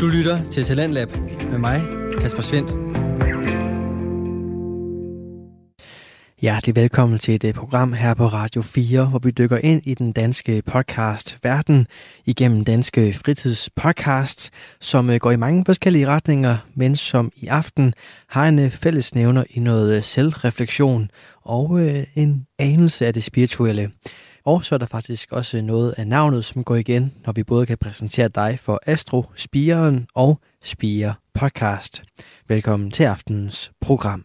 Du lytter til Talentlab med mig, Kasper Svendt. Hjertelig velkommen til et øh, program her på Radio 4, hvor vi dykker ind i den danske podcast verden igennem danske fritidspodcast, som øh, går i mange forskellige retninger, men som i aften har en øh, fællesnævner i noget selvreflektion og en anelse af det spirituelle. Og så er der faktisk også noget af navnet, som går igen, når vi både kan præsentere dig for Astro, Spiren og Spire Podcast. Velkommen til aftenens program.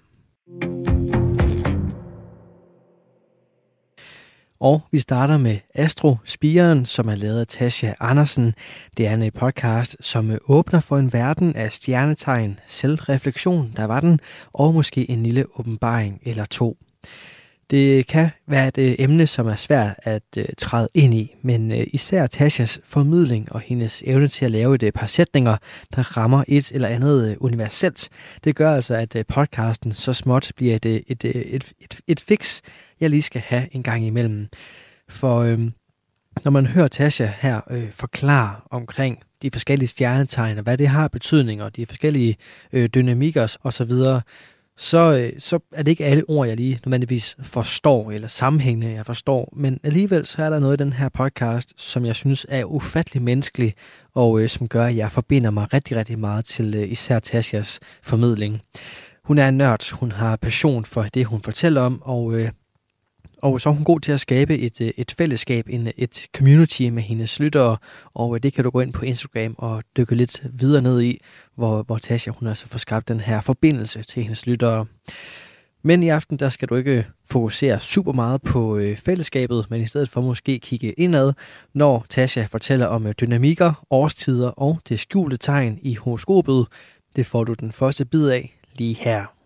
Og vi starter med Astro Spiren, som er lavet af Tasha Andersen. Det er en øh, podcast, som øh, åbner for en verden af stjernetegn, selvreflektion, der var den, og måske en lille åbenbaring eller to. Det kan være et øh, emne, som er svært at øh, træde ind i, men øh, især Tashas formidling og hendes evne til at lave et øh, par sætninger, der rammer et eller andet universelt, det gør altså, at podcasten så småt bliver et, et, et, et, et, et fix, jeg lige skal have en gang imellem. For uh, når man hører Tasha her øh, forklare omkring de forskellige stjernetegn, og hvad det har betydning, og de forskellige øh, dynamikker osv., så, øh, så er det ikke alle ord, jeg lige nødvendigvis forstår, eller sammenhængende, jeg forstår. Men alligevel så er der noget i den her podcast, som jeg synes er ufattelig menneskelig, og øh, som gør, at jeg forbinder mig rigtig, rigtig meget til øh, især Tasjas formidling. Hun er en nørd, hun har passion for det, hun fortæller om, og øh, og så er hun god til at skabe et, øh, et fællesskab, en, et community med hendes lyttere, og øh, det kan du gå ind på Instagram og dykke lidt videre ned i, hvor, hvor Tasha hun altså får skabt den her forbindelse til hendes lyttere. Men i aften, der skal du ikke fokusere super meget på øh, fællesskabet, men i stedet for måske kigge indad, når Tasha fortæller om øh, dynamikker, årstider og det skjulte tegn i horoskopet. Det får du den første bid af lige her.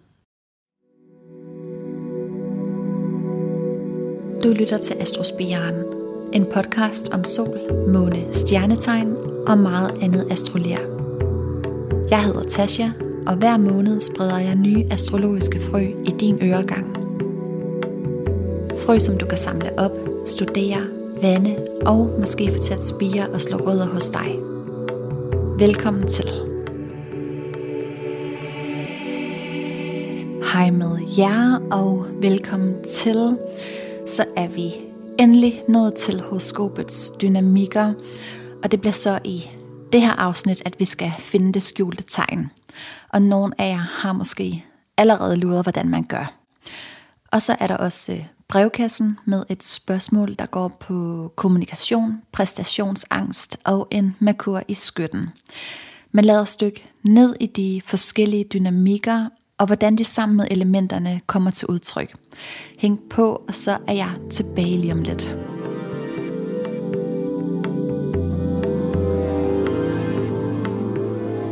Du lytter til Astrospiren, en podcast om sol, måne, stjernetegn og meget andet astrolær. Jeg hedder Tasha, og hver måned spreder jeg nye astrologiske frø i din øregang. Frø, som du kan samle op, studere, vande og måske få til at spire og slå rødder hos dig. Velkommen til. Hej med jer, og velkommen til så er vi endelig nået til horoskopets dynamikker, og det bliver så i det her afsnit, at vi skal finde det skjulte tegn. Og nogen af jer har måske allerede luret, hvordan man gør. Og så er der også øh, brevkassen med et spørgsmål, der går på kommunikation, præstationsangst og en makur i skytten. Men lad os dykke ned i de forskellige dynamikker og hvordan det sammen med elementerne kommer til udtryk. Hæng på, og så er jeg tilbage lige om lidt.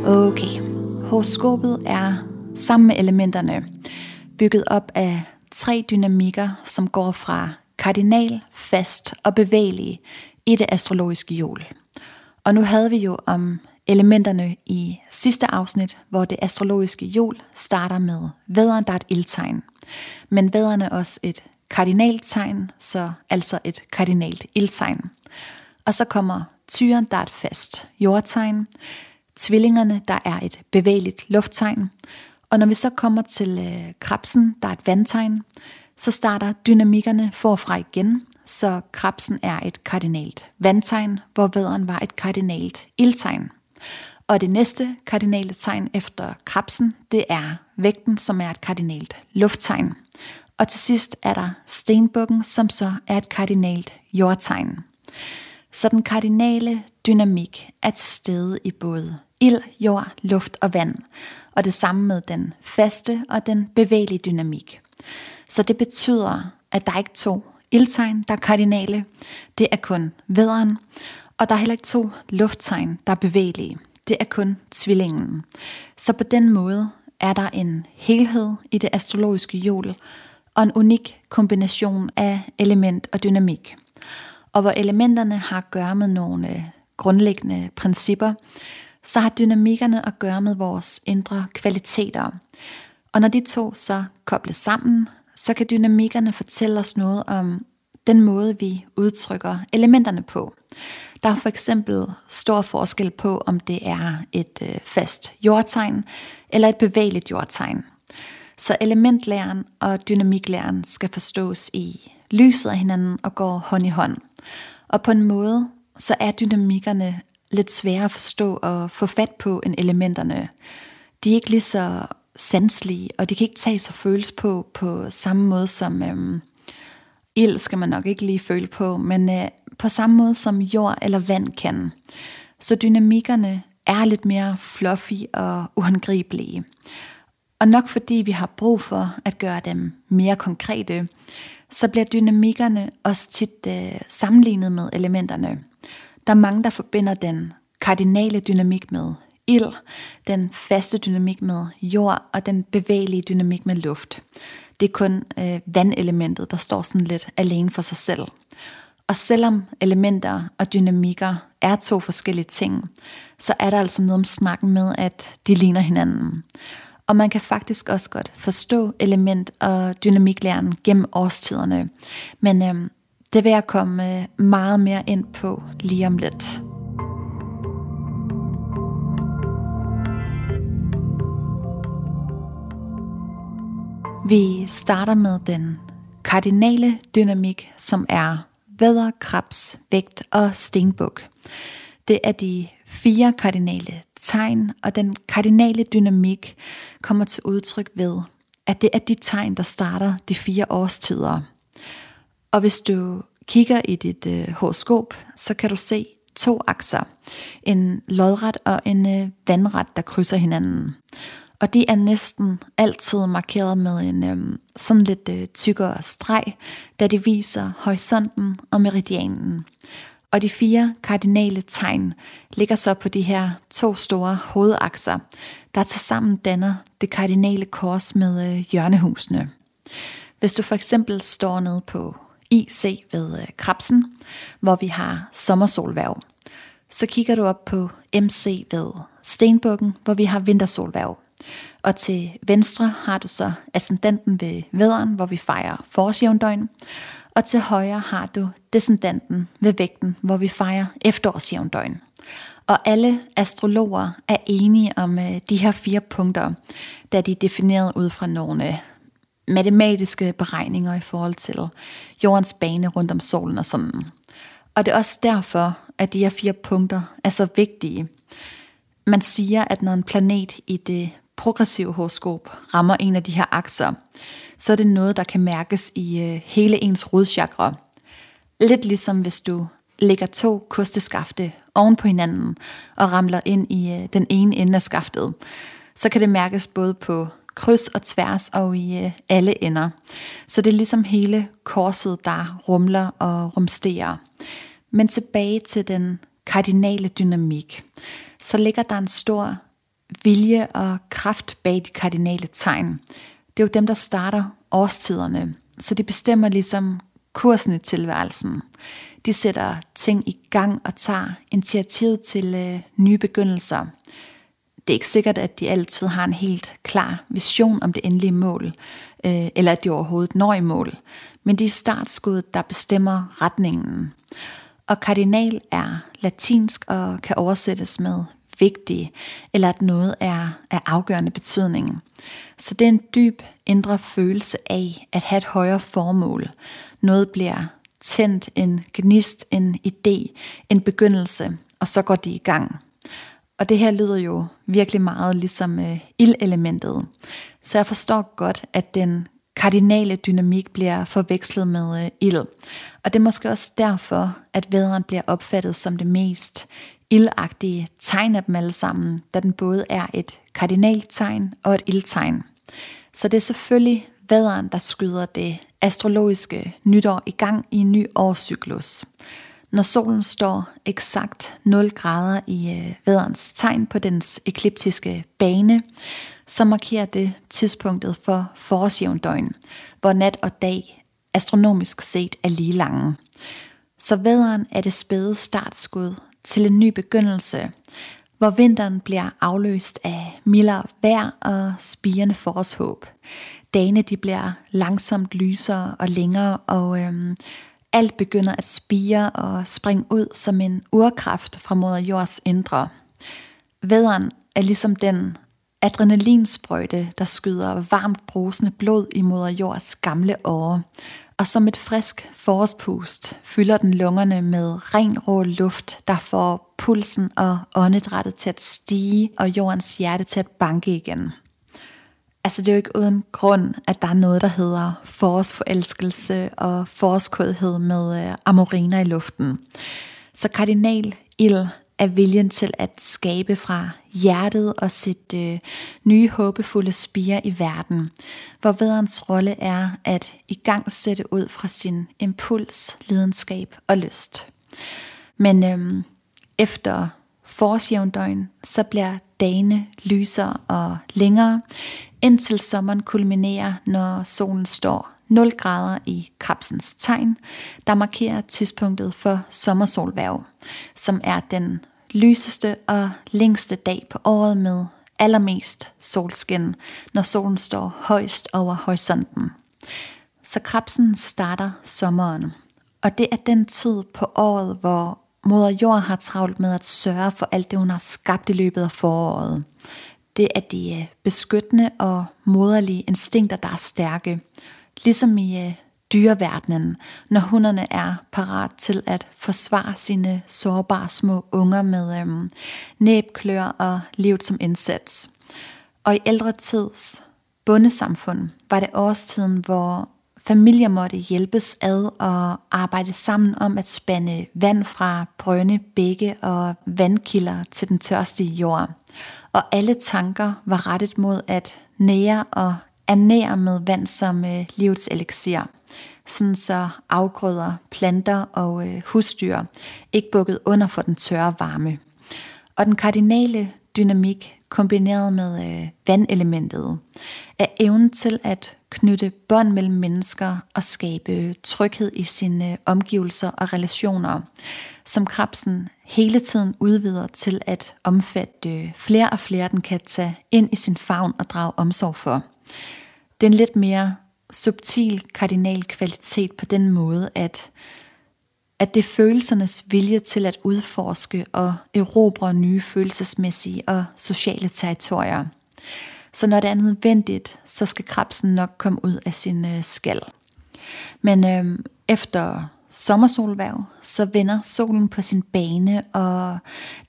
Okay, horoskopet er sammen med elementerne bygget op af tre dynamikker, som går fra kardinal, fast og bevægelig i det astrologiske hjul. Og nu havde vi jo om elementerne i sidste afsnit, hvor det astrologiske jul starter med væderen, der er et ildtegn. Men væderen er også et kardinalt tegn, så altså et kardinalt ildtegn. Og så kommer tyren, der er et fast jordtegn. Tvillingerne, der er et bevægeligt lufttegn. Og når vi så kommer til øh, krabsen, der er et vandtegn, så starter dynamikkerne forfra igen, så krabsen er et kardinalt vandtegn, hvor væderen var et kardinalt ildtegn. Og det næste kardinale tegn efter krabsen, det er vægten, som er et kardinalt lufttegn. Og til sidst er der stenbukken, som så er et kardinalt jordtegn. Så den kardinale dynamik er til stede i både ild, jord, luft og vand, og det samme med den faste og den bevægelige dynamik. Så det betyder, at der er ikke to ildtegn, der er kardinale, det er kun vederen, og der er heller ikke to lufttegn, der er bevægelige. Det er kun tvillingen. Så på den måde er der en helhed i det astrologiske hjul, og en unik kombination af element og dynamik. Og hvor elementerne har at gøre med nogle øh, grundlæggende principper, så har dynamikkerne at gøre med vores indre kvaliteter. Og når de to så kobles sammen, så kan dynamikkerne fortælle os noget om den måde, vi udtrykker elementerne på. Der er for eksempel stor forskel på, om det er et øh, fast jordtegn eller et bevægeligt jordtegn. Så elementlæren og dynamiklæren skal forstås i lyset af hinanden og går hånd i hånd. Og på en måde, så er dynamikkerne lidt svære at forstå og få fat på end elementerne. De er ikke lige så sanselige, og de kan ikke tages og føles på på samme måde som øhm, ild skal man nok ikke lige føle på, men øh, på samme måde som jord eller vand kan. Så dynamikkerne er lidt mere fluffy og uangribelige. Og nok fordi vi har brug for at gøre dem mere konkrete, så bliver dynamikkerne også tit øh, sammenlignet med elementerne. Der er mange, der forbinder den kardinale dynamik med ild, den faste dynamik med jord og den bevægelige dynamik med luft. Det er kun øh, vandelementet, der står sådan lidt alene for sig selv. Og selvom elementer og dynamikker er to forskellige ting, så er der altså noget om snakken med, at de ligner hinanden. Og man kan faktisk også godt forstå element- og dynamiklæren gennem årstiderne. Men øh, det vil jeg komme øh, meget mere ind på lige om lidt. Vi starter med den kardinale dynamik, som er vædder, krebs, vægt og stenbuk. Det er de fire kardinale tegn, og den kardinale dynamik kommer til udtryk ved, at det er de tegn, der starter de fire årstider. Og hvis du kigger i dit øh, horoskop, så kan du se to akser. En lodret og en øh, vandret, der krydser hinanden. Og de er næsten altid markeret med en øhm, sådan lidt øh, tykkere streg, da de viser horisonten og meridianen. Og de fire kardinale tegn ligger så på de her to store hovedakser, der tilsammen danner det kardinale kors med øh, hjørnehusene. Hvis du for eksempel står nede på IC ved øh, Krabsen, hvor vi har sommersolværv, så kigger du op på MC ved Stenbukken, hvor vi har vintersolværv. Og til venstre har du så ascendanten ved vederen, hvor vi fejrer forårsjævndøgn. Og til højre har du descendanten ved vægten, hvor vi fejrer efterårsjævndøgn. Og alle astrologer er enige om øh, de her fire punkter, da de er defineret ud fra nogle øh, matematiske beregninger i forhold til jordens bane rundt om solen og sådan. Og det er også derfor, at de her fire punkter er så vigtige. Man siger, at når en planet i det progressive horoskop rammer en af de her akser, så er det noget, der kan mærkes i øh, hele ens rodchakra. Lidt ligesom hvis du lægger to kosteskafte oven på hinanden og ramler ind i øh, den ene ende af skaftet, så kan det mærkes både på kryds og tværs og i øh, alle ender. Så det er ligesom hele korset, der rumler og rumsterer. Men tilbage til den kardinale dynamik, så ligger der en stor vilje og kraft bag de kardinale tegn. Det er jo dem, der starter årstiderne, så de bestemmer ligesom kursen i tilværelsen. De sætter ting i gang og tager initiativ til øh, nye begyndelser. Det er ikke sikkert, at de altid har en helt klar vision om det endelige mål, øh, eller at de overhovedet når i mål. Men de er startskuddet, der bestemmer retningen. Og kardinal er latinsk og kan oversættes med vigtig, eller at noget er af afgørende betydning. Så det er en dyb indre følelse af at have et højere formål. Noget bliver tændt, en gnist, en idé, en begyndelse, og så går de i gang. Og det her lyder jo virkelig meget ligesom øh, ildelementet. Så jeg forstår godt, at den kardinale dynamik bliver forvekslet med øh, ild. Og det er måske også derfor, at væderen bliver opfattet som det mest ildagtige tegn af dem alle sammen, da den både er et kardinaltegn og et ildtegn. Så det er selvfølgelig væderen, der skyder det astrologiske nytår i gang i en ny årscyklus. Når solen står eksakt 0 grader i øh, væderens tegn på dens ekliptiske bane, så markerer det tidspunktet for forårsjævndøgn, hvor nat og dag astronomisk set er lige lange. Så væderen er det spæde startskud til en ny begyndelse, hvor vinteren bliver afløst af mildere vejr og spirende forårshåb. Dagene de bliver langsomt lysere og længere, og øhm, alt begynder at spire og springe ud som en urkraft fra moder jords indre. Væderen er ligesom den adrenalinsprøjte, der skyder varmt brusende blod i moder jords gamle åre, og som et frisk forårspust fylder den lungerne med ren rå luft, der får pulsen og åndedrættet til at stige og jordens hjerte til at banke igen. Altså det er jo ikke uden grund, at der er noget, der hedder forårsforelskelse og forårskodhed med øh, amoriner i luften. Så kardinal ild er viljen til at skabe fra hjertet og sit øh, nye håbefulde spire i verden, hvor vederens rolle er at i gang sætte ud fra sin impuls, lidenskab og lyst. Men øh, efter forårsjævndøgn, så bliver dagene lysere og længere, indtil sommeren kulminerer, når solen står 0 grader i krabsens tegn, der markerer tidspunktet for sommersolværv, som er den lyseste og længste dag på året med allermest solskin, når solen står højst over horisonten. Så krabsen starter sommeren, og det er den tid på året, hvor moder jord har travlt med at sørge for alt det, hun har skabt i løbet af foråret. Det er de øh, beskyttende og moderlige instinkter, der er stærke. Ligesom i øh, dyreverdenen, når hunderne er parat til at forsvare sine sårbare små unger med øhm, næbklør og livet som indsats. Og i ældre tids bundesamfund var det årstiden, hvor familier måtte hjælpes ad og arbejde sammen om at spande vand fra brønde, bække og vandkilder til den tørstige jord. Og alle tanker var rettet mod at nære og ernære med vand som øh, livets elixir sådan så afgrøder, planter og øh, husdyr ikke bukket under for den tørre varme. Og den kardinale dynamik kombineret med øh, vandelementet er evnen til at knytte bånd mellem mennesker og skabe tryghed i sine øh, omgivelser og relationer, som krabsen hele tiden udvider til at omfatte øh, flere og flere, den kan tage ind i sin favn og drage omsorg for. Den lidt mere subtil kardinal kvalitet på den måde, at, at det er følelsernes vilje til at udforske og erobre nye følelsesmæssige og sociale territorier. Så når det er nødvendigt, så skal krabsen nok komme ud af sin øh, skal. Men øh, efter sommersolværv, så vender solen på sin bane, og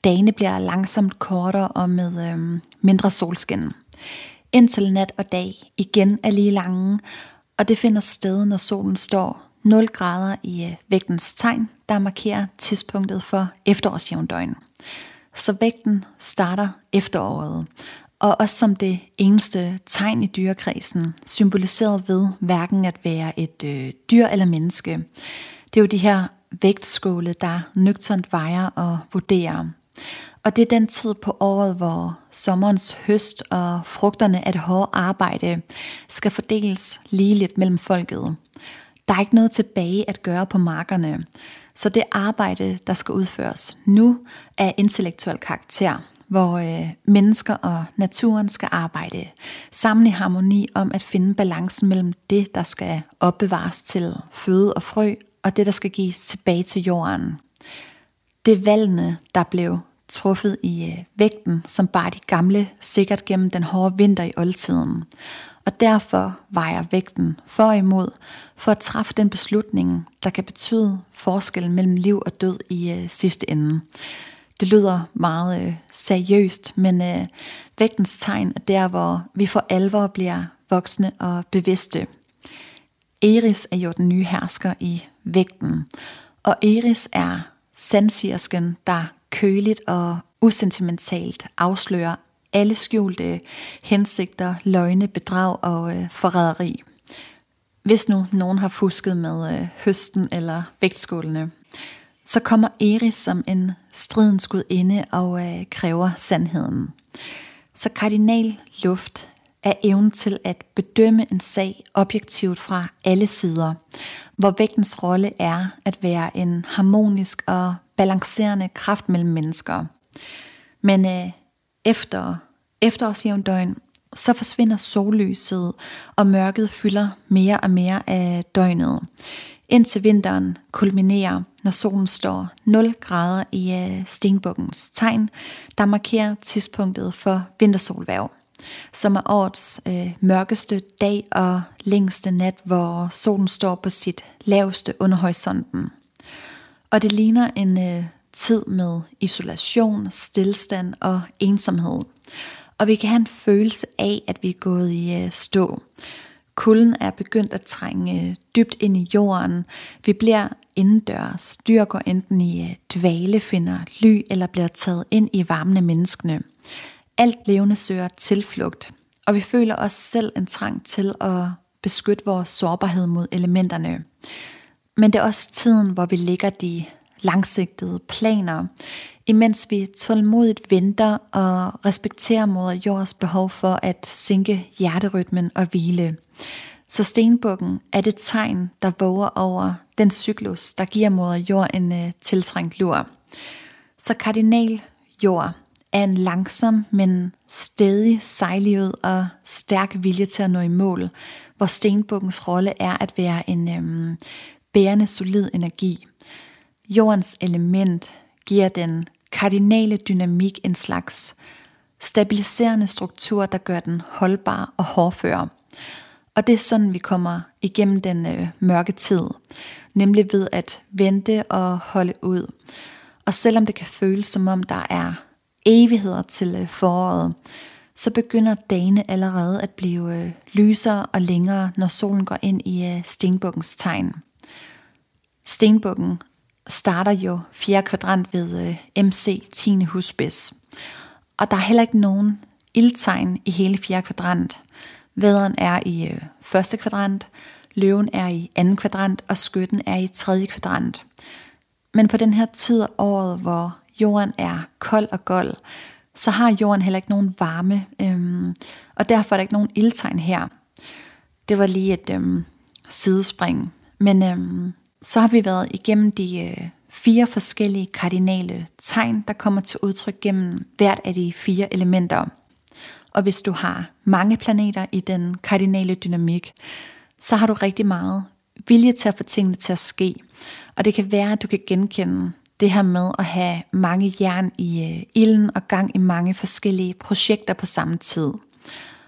dagene bliver langsomt kortere og med øh, mindre solskin. Indtil nat og dag igen er lige lange, og det finder sted, når solen står 0 grader i øh, vægtens tegn, der markerer tidspunktet for efterårsjævndøgn. Så vægten starter efteråret, og også som det eneste tegn i dyrekredsen, symboliseret ved hverken at være et øh, dyr eller menneske. Det er jo de her vægtskåle, der nøgternt vejer og vurderer. Og det er den tid på året, hvor sommerens høst og frugterne af det hårde arbejde skal fordeles ligeligt mellem folket. Der er ikke noget tilbage at gøre på markerne, så det arbejde, der skal udføres nu, er intellektuel karakter, hvor øh, mennesker og naturen skal arbejde sammen i harmoni om at finde balancen mellem det, der skal opbevares til føde og frø, og det, der skal gives tilbage til jorden. Det er valgene, der blev truffet i øh, vægten, som bar de gamle sikkert gennem den hårde vinter i oldtiden. Og derfor vejer vægten for og imod, for at træffe den beslutning, der kan betyde forskellen mellem liv og død i øh, sidste ende. Det lyder meget øh, seriøst, men øh, vægtens tegn er der, hvor vi for alvor bliver voksne og bevidste. Eris er jo den nye hersker i vægten, og Eris er sandsigersken, der køligt og usentimentalt afslører alle skjulte hensigter, løgne, bedrag og øh, forræderi. Hvis nu nogen har fusket med øh, høsten eller vægtskålene, så kommer Eris som en stridens gudinde og øh, kræver sandheden. Så kardinal luft er evnen til at bedømme en sag objektivt fra alle sider, hvor vægtens rolle er at være en harmonisk og balancerende kraft mellem mennesker. Men øh, efter efterårsjævndøgn, så forsvinder sollyset, og mørket fylder mere og mere af døgnet. indtil vinteren kulminerer, når solen står 0 grader i øh, stenbukkens tegn, der markerer tidspunktet for vintersolværv, som er årets øh, mørkeste dag og længste nat, hvor solen står på sit laveste under horisonten. Og det ligner en øh, tid med isolation, stillstand og ensomhed. Og vi kan have en følelse af, at vi er gået i øh, stå. Kulden er begyndt at trænge øh, dybt ind i jorden. Vi bliver indendørs. Dyr går enten i øh, dvale, finder ly eller bliver taget ind i varmen af menneskene. Alt levende søger tilflugt, og vi føler os selv en trang til at beskytte vores sårbarhed mod elementerne. Men det er også tiden, hvor vi lægger de langsigtede planer, imens vi tålmodigt venter og respekterer moder jords behov for at sænke hjerterytmen og hvile. Så stenbukken er det tegn, der våger over den cyklus, der giver moder jord en uh, tiltrængt lur. Så kardinal jord er en langsom, men stedig sejlivet og stærk vilje til at nå i mål, hvor stenbukkens rolle er at være en øhm, bærende solid energi. Jordens element giver den kardinale dynamik en slags stabiliserende struktur, der gør den holdbar og hårdfør. Og det er sådan, vi kommer igennem den øh, mørke tid, nemlig ved at vente og holde ud. Og selvom det kan føles som om der er evigheder til øh, foråret, så begynder dagene allerede at blive øh, lysere og længere, når solen går ind i øh, stenbukkens tegn. Stenbukken starter jo fjerde kvadrant ved øh, MC 10. husbis. Og der er heller ikke nogen ildtegn i hele fjerde kvadrant. Væderen er i øh, første kvadrant, løven er i anden kvadrant, og skytten er i tredje kvadrant. Men på den her tid af året, hvor jorden er kold og gold, så har jorden heller ikke nogen varme, øhm, og derfor er der ikke nogen ildtegn her. Det var lige et øhm, sidespring. Men øhm, så har vi været igennem de øh, fire forskellige kardinale tegn, der kommer til udtryk gennem hvert af de fire elementer. Og hvis du har mange planeter i den kardinale dynamik, så har du rigtig meget vilje til at få tingene til at ske. Og det kan være, at du kan genkende det her med at have mange jern i øh, ilden og gang i mange forskellige projekter på samme tid.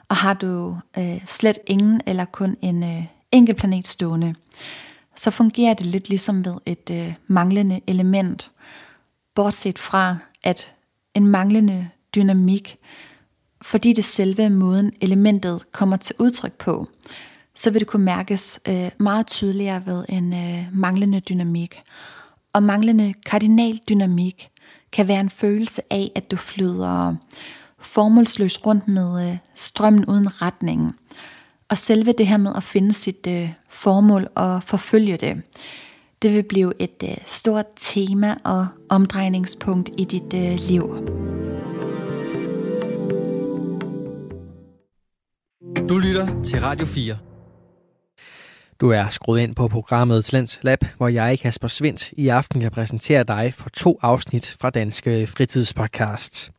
Og har du øh, slet ingen eller kun en øh, enkelt planet stående, så fungerer det lidt ligesom ved et øh, manglende element. Bortset fra, at en manglende dynamik, fordi det selve måden elementet kommer til udtryk på, så vil det kunne mærkes øh, meget tydeligere ved en øh, manglende dynamik. Og manglende kardinal dynamik kan være en følelse af, at du flyder formålsløst rundt med øh, strømmen uden retning. Og selve det her med at finde sit øh, formål og forfølge det, det vil blive et øh, stort tema og omdrejningspunkt i dit øh, liv. Du lytter til Radio 4. Du er skruet ind på programmet Talents Lab, hvor jeg, Kasper Svindt, i aften kan præsentere dig for to afsnit fra Danske Fritidspodcast.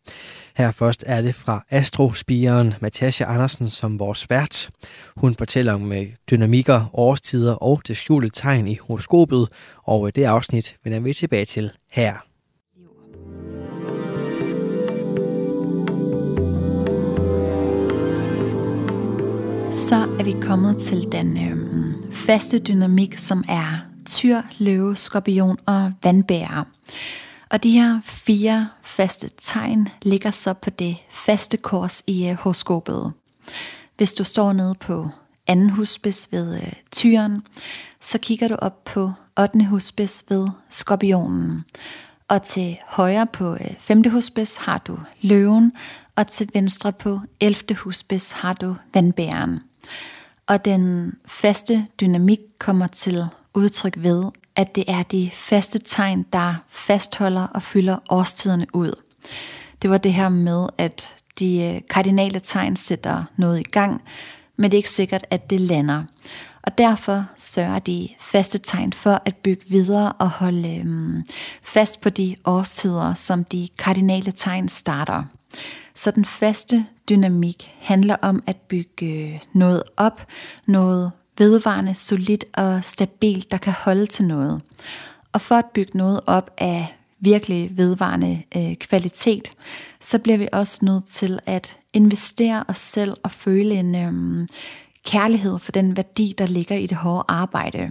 Her først er det fra astrospiren Matasja Andersen som vores vært. Hun fortæller om øh, dynamikker, årstider og det skjulte tegn i horoskopet, og øh, det afsnit vender vi tilbage til her. Så er vi kommet til den øh, faste dynamik, som er tyr, løve, skorpion og vandbærer. Og de her fire faste tegn ligger så på det faste kors i øh, horoskopet. Hvis du står nede på anden husbis ved øh, tyren, så kigger du op på 8. husbis ved skorpionen. Og til højre på øh, 5. husbis har du løven, og til venstre på 11. husbis har du vandbæren. Og den faste dynamik kommer til udtryk ved, at det er de faste tegn, der fastholder og fylder årstiderne ud. Det var det her med, at de øh, kardinale tegn sætter noget i gang, men det er ikke sikkert, at det lander. Og derfor sørger de faste tegn for at bygge videre og holde øhm, fast på de årstider, som de kardinale tegn starter. Så den faste dynamik handler om at bygge øh, noget op, noget vedvarende, solidt og stabilt, der kan holde til noget. Og for at bygge noget op af virkelig vedvarende øh, kvalitet, så bliver vi også nødt til at investere os selv og føle en øh, kærlighed for den værdi, der ligger i det hårde arbejde.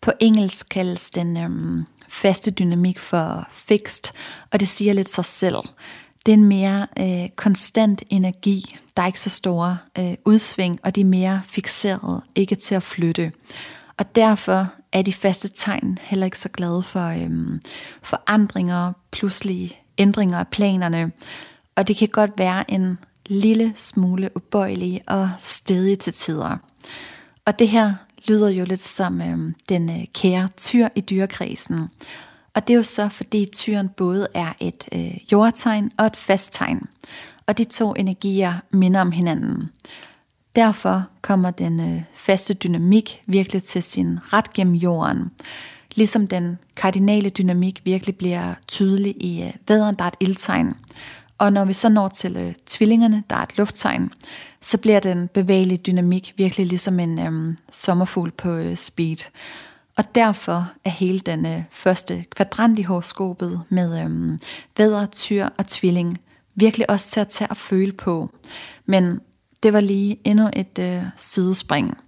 På engelsk kaldes den øh, faste dynamik for fixed, og det siger lidt sig selv. Det er en mere øh, konstant energi, der er ikke så store øh, udsving, og de er mere fixeret, ikke til at flytte. Og derfor er de faste tegn heller ikke så glade for øhm, forandringer, pludselige ændringer af planerne. Og det kan godt være en lille smule ubøjelige og stedig til tider. Og det her lyder jo lidt som øhm, den øh, kære tyr i dyrekredsen. Og det er jo så, fordi tyren både er et øh, jordtegn og et fast tegn. Og de to energier minder om hinanden. Derfor kommer den øh, faste dynamik virkelig til sin ret gennem jorden. Ligesom den kardinale dynamik virkelig bliver tydelig i øh, væderen, der er et ildtegn. Og når vi så når til øh, tvillingerne, der er et lufttegn, så bliver den bevægelige dynamik virkelig ligesom en øh, sommerfugl på øh, speed. Og derfor er hele den øh, første kvadrant i horoskopet med øhm, vædder, tyr og tvilling virkelig også til at tage og føle på. Men det var lige endnu et øh, sidespring.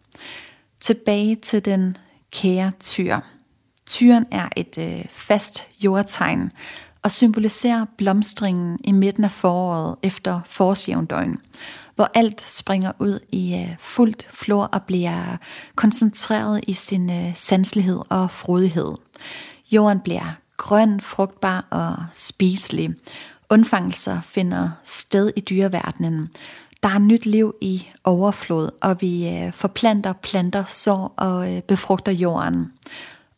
Tilbage til den kære tyr. Tyren er et øh, fast jordtegn og symboliserer blomstringen i midten af foråret efter forårsjævndøgn, hvor alt springer ud i øh, fuldt flor og bliver koncentreret i sin øh, sanselighed og frodighed. Jorden bliver grøn, frugtbar og spiselig. Undfangelser finder sted i dyreverdenen, der er nyt liv i overflod, og vi øh, forplanter, planter, sår og øh, befrugter jorden.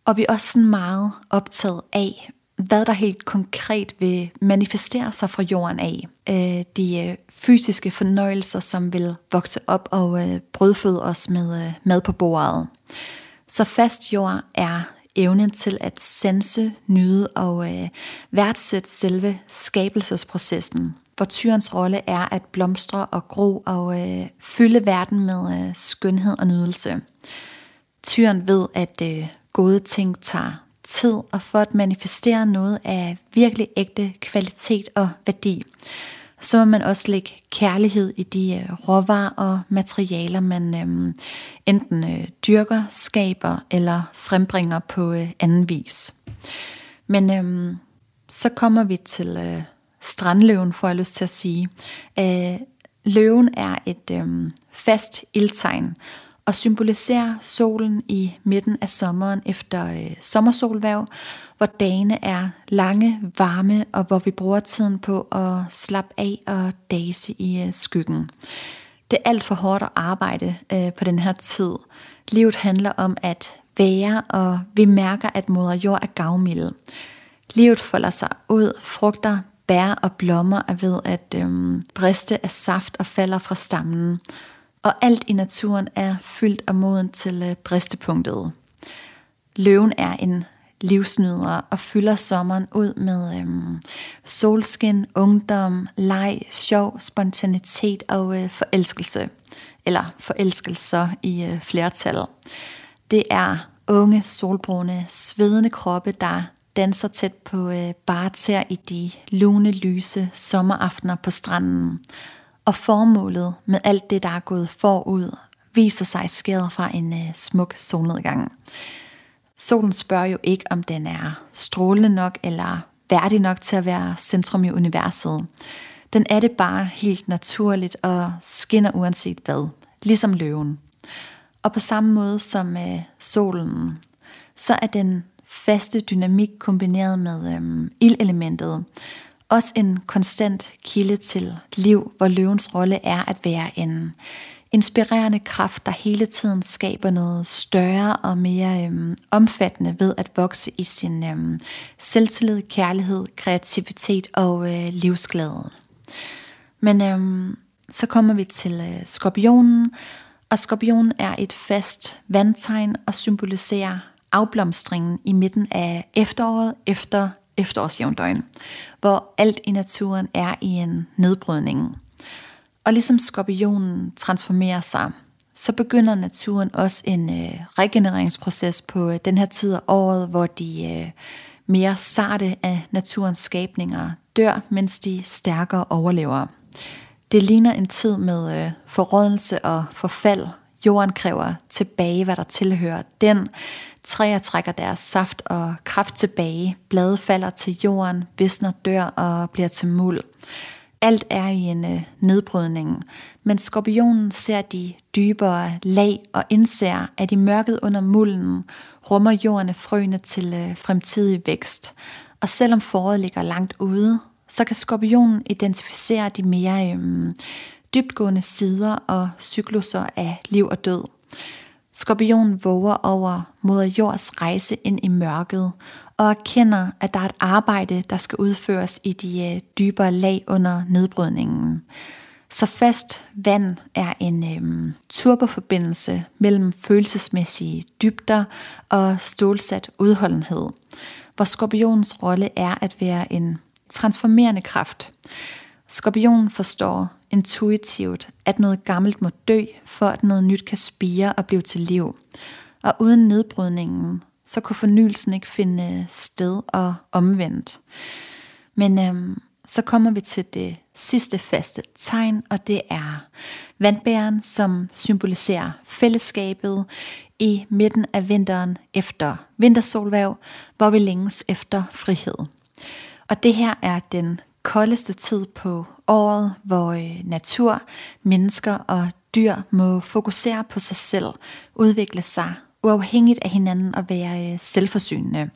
Og vi er også sådan meget optaget af, hvad der helt konkret vil manifestere sig fra jorden af. Øh, de øh, fysiske fornøjelser, som vil vokse op og øh, brødføde os med øh, mad på bordet. Så fast jord er evnen til at sanse, nyde og værdsætte selve skabelsesprocessen hvor tyrens rolle er at blomstre og gro og øh, fylde verden med øh, skønhed og nydelse. Tyren ved, at øh, gode ting tager tid, og for at manifestere noget af virkelig ægte kvalitet og værdi, så må man også lægge kærlighed i de øh, råvarer og materialer, man øhm, enten øh, dyrker, skaber eller frembringer på øh, anden vis. Men øhm, så kommer vi til øh, strandløven, får jeg lyst til at sige. Øh, løven er et øh, fast ildtegn og symboliserer solen i midten af sommeren efter øh, sommersolværv, hvor dagene er lange, varme og hvor vi bruger tiden på at slappe af og dase i øh, skyggen. Det er alt for hårdt at arbejde øh, på den her tid. Livet handler om at være, og vi mærker, at moder jord er gavmild. Livet folder sig ud, frugter bær og blommer er ved at øhm, briste af saft og falder fra stammen. Og alt i naturen er fyldt og moden til øh, bristepunktet. Løven er en livsnyder og fylder sommeren ud med øhm, solskin, ungdom, leg, sjov, spontanitet og øh, forelskelse. Eller forelskelser i øh, flertal. Det er unge, solbrune, svedende kroppe, der danser tæt på øh, barter i de lune, lyse sommeraftener på stranden. Og formålet med alt det, der er gået forud, viser sig skæret fra en øh, smuk solnedgang. Solen spørger jo ikke, om den er strålende nok eller værdig nok til at være centrum i universet. Den er det bare helt naturligt og skinner uanset hvad, ligesom løven. Og på samme måde som øh, solen, så er den faste dynamik kombineret med øhm, ildelementet. Også en konstant kilde til liv, hvor løvens rolle er at være en inspirerende kraft, der hele tiden skaber noget større og mere øhm, omfattende ved at vokse i sin øhm, selvtillid, kærlighed, kreativitet og øh, livsglæde. Men øhm, så kommer vi til øh, skorpionen, og skorpionen er et fast vandtegn og symboliserer afblomstringen i midten af efteråret efter efterårsjævndøgn, hvor alt i naturen er i en nedbrydning. Og ligesom skorpionen transformerer sig, så begynder naturen også en øh, regenereringsproces på øh, den her tid af året, hvor de øh, mere sarte af naturens skabninger dør, mens de stærkere overlever. Det ligner en tid med øh, forrådelse og forfald. Jorden kræver tilbage, hvad der tilhører den. Træer trækker deres saft og kraft tilbage. Blade falder til jorden, visner dør og bliver til muld. Alt er i en øh, nedbrydning, men skorpionen ser de dybere lag og indser, at i mørket under mulden rummer jorden frøene til øh, fremtidig vækst. Og selvom foråret ligger langt ude, så kan skorpionen identificere de mere øhm, dybtgående sider og cykluser af liv og død. Skorpionen våger over moder jords rejse ind i mørket og erkender, at der er et arbejde, der skal udføres i de øh, dybere lag under nedbrydningen. Så fast vand er en øhm, turboforbindelse mellem følelsesmæssige dybder og stålsat udholdenhed, hvor skorpionens rolle er at være en transformerende kraft. Skorpionen forstår intuitivt, at noget gammelt må dø, for at noget nyt kan spire og blive til liv. Og uden nedbrydningen, så kunne fornyelsen ikke finde sted og omvendt. Men øhm, så kommer vi til det sidste faste tegn, og det er vandbæren, som symboliserer fællesskabet i midten af vinteren efter vintersolværv, hvor vi længes efter frihed. Og det her er den koldeste tid på året, hvor øh, natur, mennesker og dyr må fokusere på sig selv, udvikle sig uafhængigt af hinanden og være øh, selvforsynende,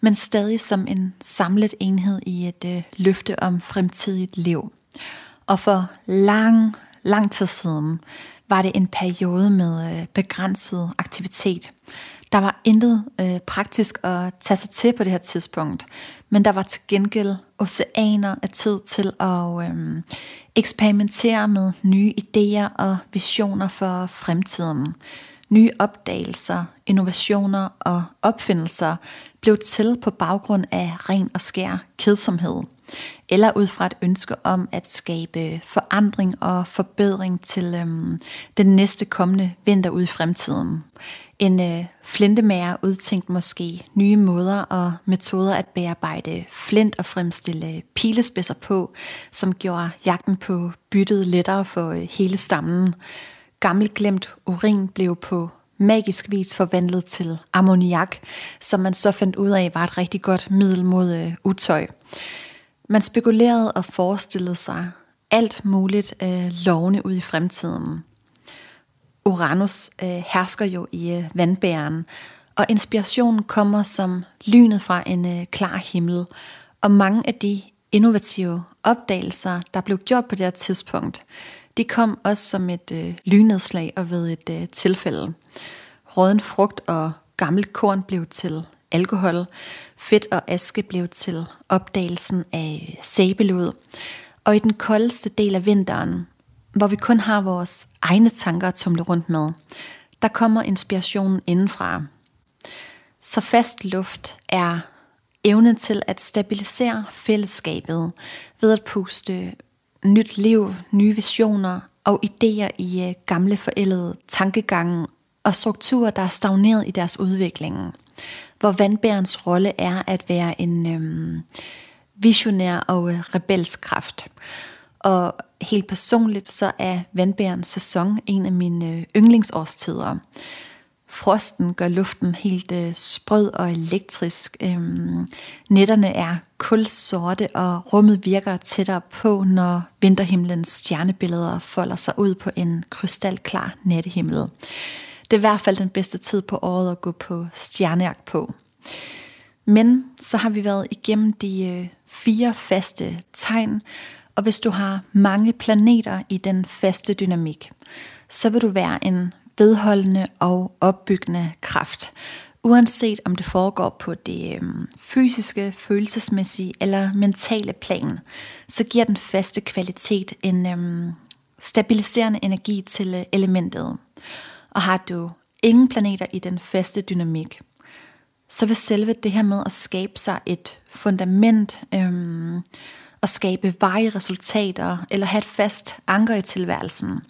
men stadig som en samlet enhed i et øh, løfte om fremtidigt liv. Og for lang, lang tid siden var det en periode med begrænset aktivitet. Der var intet øh, praktisk at tage sig til på det her tidspunkt, men der var til gengæld oceaner af tid til at øh, eksperimentere med nye idéer og visioner for fremtiden. Nye opdagelser, innovationer og opfindelser blev til på baggrund af ren og skær kedsomhed, eller ud fra et ønske om at skabe forandring og forbedring til øhm, den næste kommende vinter ud i fremtiden. En øh, flintemager udtænkte måske nye måder og metoder at bearbejde flint og fremstille øh, pilespidser på, som gjorde jagten på byttet lettere for øh, hele stammen. Gammel glemt urin blev på magisk vis forvandlet til ammoniak, som man så fandt ud af var et rigtig godt middel mod øh, utøj. Man spekulerede og forestillede sig alt muligt øh, lovende ud i fremtiden. Uranus øh, hersker jo i øh, vandbæren, og inspirationen kommer som lynet fra en øh, klar himmel. Og mange af de innovative opdagelser, der blev gjort på det her tidspunkt, de kom også som et øh, lynnedslag og ved et øh, tilfælde. Råden frugt og gammelt korn blev til alkohol, fedt og aske blev til opdagelsen af øh, sæbelud. Og i den koldeste del af vinteren, hvor vi kun har vores egne tanker at tumle rundt med, der kommer inspirationen indenfra. Så fast luft er evnen til at stabilisere fællesskabet ved at puste nyt liv, nye visioner og idéer i øh, gamle forældede tankegange og strukturer, der er stagneret i deres udvikling. Hvor vandbærens rolle er at være en øhm, visionær og øh, rebelsk kraft. Og helt personligt, så er vandbærens sæson en af mine øh, yndlingsårstider. Frosten gør luften helt øh, sprød og elektrisk. Øhm, netterne er kulsorte, og rummet virker tættere på, når vinterhimlens stjernebilleder folder sig ud på en krystalklar nattehimmel. Det er i hvert fald den bedste tid på året at gå på stjernejagt på. Men så har vi været igennem de øh, fire faste tegn, og hvis du har mange planeter i den faste dynamik, så vil du være en vedholdende og opbyggende kraft. Uanset om det foregår på det øhm, fysiske, følelsesmæssige eller mentale plan, så giver den faste kvalitet en øhm, stabiliserende energi til øh, elementet. Og har du ingen planeter i den faste dynamik, så vil selve det her med at skabe sig et fundament, øhm, at skabe veje resultater, eller have et fast anker i tilværelsen,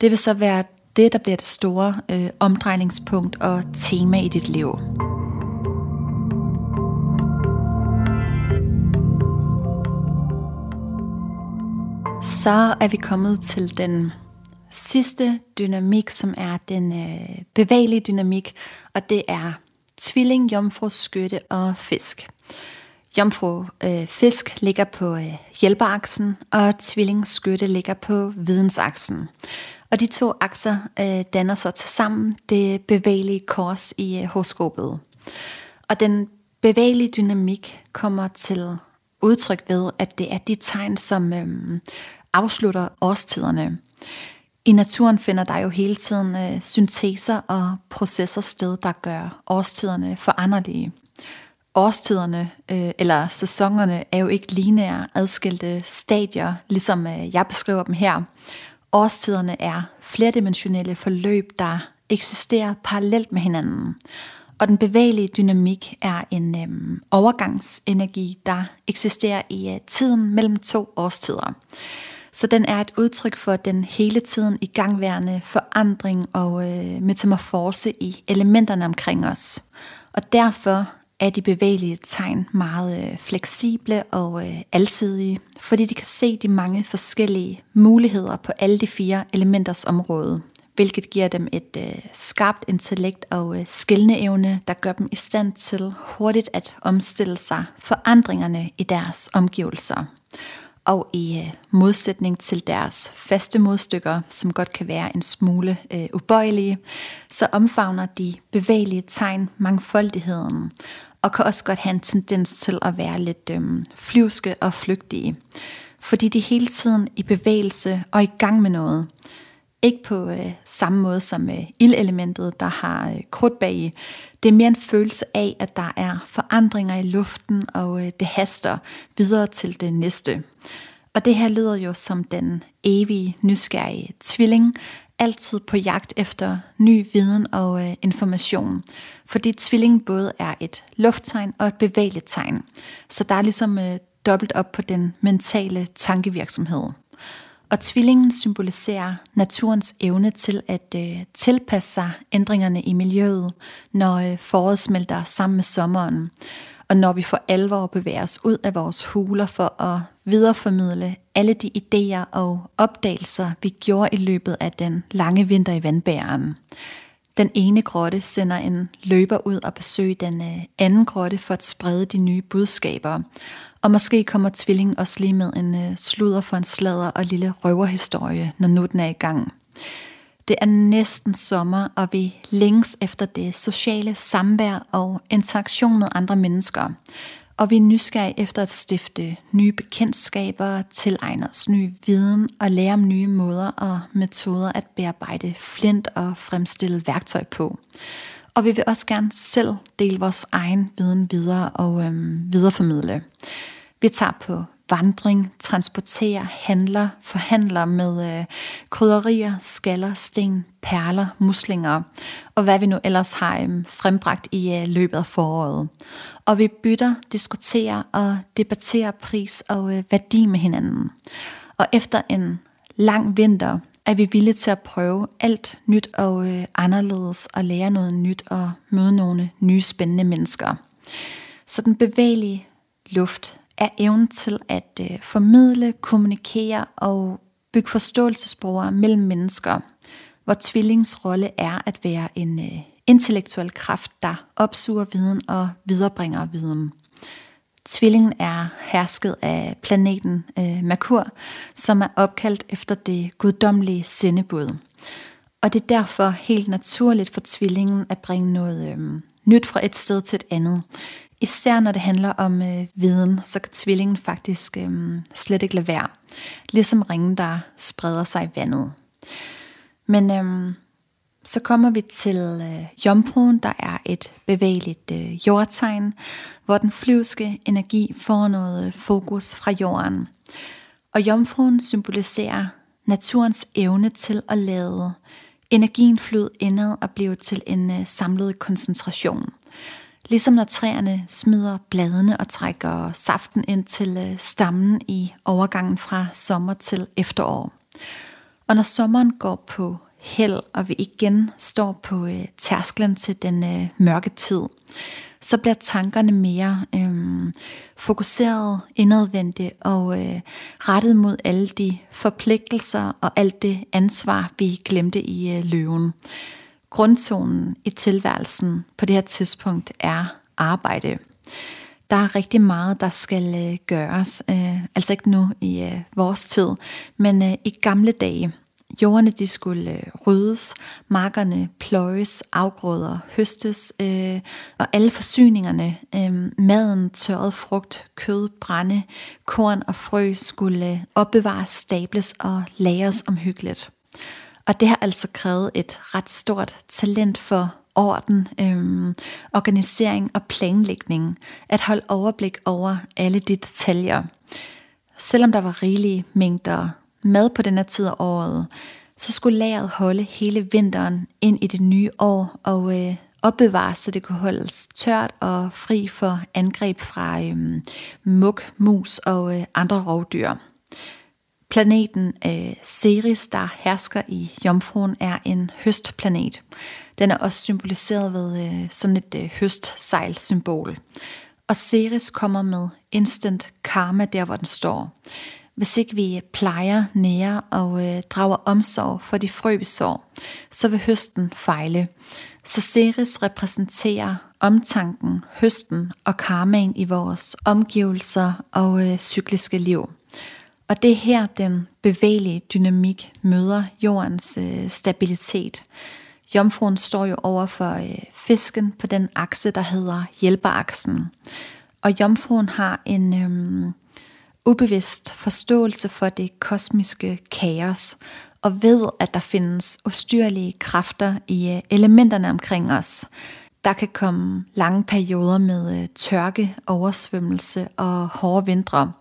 det vil så være det, der bliver det store øh, omdrejningspunkt og tema i dit liv. Så er vi kommet til den sidste dynamik, som er den øh, bevægelige dynamik, og det er tvilling, jomfru, skytte og fisk. Jomfru øh, fisk ligger på øh, hjælperaksen, og tvilling skytte ligger på vidensaksen. Og de to akser øh, danner så til sammen det bevægelige kors i øh, horoskopet. Og den bevægelige dynamik kommer til udtryk ved, at det er de tegn, som øh, afslutter årstiderne. I naturen finder der jo hele tiden øh, synteser og processer sted, der gør årstiderne foranderlige. Årstiderne, øh, eller sæsonerne, er jo ikke lineære adskilte stadier, ligesom øh, jeg beskriver dem her. Årstiderne er flerdimensionelle forløb, der eksisterer parallelt med hinanden. Og den bevægelige dynamik er en øh, overgangsenergi, der eksisterer i øh, tiden mellem to årstider. Så den er et udtryk for den hele tiden igangværende forandring og øh, metamorfose i elementerne omkring os. Og derfor er de bevægelige tegn meget øh, fleksible og øh, alsidige, fordi de kan se de mange forskellige muligheder på alle de fire elementers område, hvilket giver dem et øh, skarpt intellekt og øh, skældende evne, der gør dem i stand til hurtigt at omstille sig forandringerne i deres omgivelser og i øh, modsætning til deres faste modstykker, som godt kan være en smule øh, ubøjelige, så omfavner de bevægelige tegn mangfoldigheden, og kan også godt have en tendens til at være lidt øh, flyvske og flygtige, fordi de hele tiden i bevægelse og i gang med noget. Ikke på øh, samme måde som øh, ildelementet, der har øh, krudt bag Det er mere en følelse af, at der er forandringer i luften, og øh, det haster videre til det næste. Og det her lyder jo som den evige, nysgerrige tvilling, altid på jagt efter ny viden og øh, information. Fordi tvilling både er et lufttegn og et bevægeligt tegn. Så der er ligesom øh, dobbelt op på den mentale tankevirksomhed. Og tvillingen symboliserer naturens evne til at øh, tilpasse sig ændringerne i miljøet, når øh, foråret smelter sammen med sommeren, og når vi for alvor bevæger os ud af vores huler for at videreformidle alle de idéer og opdagelser, vi gjorde i løbet af den lange vinter i vandbæren. Den ene grotte sender en løber ud og besøger den øh, anden grotte for at sprede de nye budskaber. Og måske kommer tvillingen også lige med en øh, sludder for en sladder og lille røverhistorie, når nu den er i gang. Det er næsten sommer, og vi længes efter det sociale samvær og interaktion med andre mennesker. Og vi er nysgerrige efter at stifte nye bekendtskaber, tilegne os ny viden og lære om nye måder og metoder at bearbejde flint og fremstille værktøj på. Og vi vil også gerne selv dele vores egen viden videre og øhm, videreformidle. Vi tager på vandring, transporterer, handler, forhandler med øh, krydderier, skaller, sten, perler, muslinger og hvad vi nu ellers har øh, frembragt i øh, løbet af foråret. Og vi bytter, diskuterer og debatterer pris og øh, værdi med hinanden. Og efter en lang vinter er vi villige til at prøve alt nyt og øh, anderledes og lære noget nyt og møde nogle nye spændende mennesker. Så den bevægelige luft er evnen til at øh, formidle, kommunikere og bygge forståelsesbroer mellem mennesker, hvor tvillingsrolle er at være en øh, intellektuel kraft, der opsuger viden og viderebringer viden. Tvillingen er hersket af planeten øh, Merkur, som er opkaldt efter det guddommelige sendebud. Og det er derfor helt naturligt for tvillingen at bringe noget øh, nyt fra et sted til et andet. Især når det handler om øh, viden, så kan tvillingen faktisk øh, slet ikke lade være. Ligesom ringen, der spreder sig i vandet. Men øh, så kommer vi til øh, jomfruen, der er et bevægeligt øh, jordtegn, hvor den flyvske energi får noget øh, fokus fra jorden. Og jomfruen symboliserer naturens evne til at lade energien flyde indad og blive til en øh, samlet koncentration. Ligesom når træerne smider bladene og trækker saften ind til øh, stammen i overgangen fra sommer til efterår. Og når sommeren går på held, og vi igen står på øh, tærsklen til den øh, mørke tid, så bliver tankerne mere øh, fokuseret, indadvendte og øh, rettet mod alle de forpligtelser og alt det ansvar, vi glemte i øh, løven. Grundtonen i tilværelsen på det her tidspunkt er arbejde. Der er rigtig meget, der skal øh, gøres. Øh, altså ikke nu i øh, vores tid, men øh, i gamle dage. Jordene de skulle øh, ryddes, markerne pløjes, afgrøder høstes, øh, og alle forsyningerne, øh, maden, tørret frugt, kød, brænde, korn og frø skulle øh, opbevares, stables og lagres omhyggeligt. Og det har altså krævet et ret stort talent for orden, øhm, organisering og planlægning, at holde overblik over alle de detaljer. Selvom der var rigelige mængder mad på den her tid af året, så skulle lageret holde hele vinteren ind i det nye år og øh, opbevares, så det kunne holdes tørt og fri for angreb fra øh, muk, mus og øh, andre rovdyr. Planeten øh, Ceres, der hersker i Jomfruen, er en høstplanet. Den er også symboliseret ved øh, sådan et øh, høstsejlsymbol. Og Ceres kommer med instant karma der, hvor den står. Hvis ikke vi plejer nærer og øh, drager omsorg for de frø, vi sår, så vil høsten fejle. Så Ceres repræsenterer omtanken, høsten og karmaen i vores omgivelser og øh, cykliske liv. Og det er her, den bevægelige dynamik møder jordens øh, stabilitet. Jomfruen står jo over for øh, fisken på den akse, der hedder hjælperaksen. Og jomfruen har en øh, ubevidst forståelse for det kosmiske kaos, og ved, at der findes ustyrlige kræfter i øh, elementerne omkring os. Der kan komme lange perioder med øh, tørke, oversvømmelse og hårde vintre.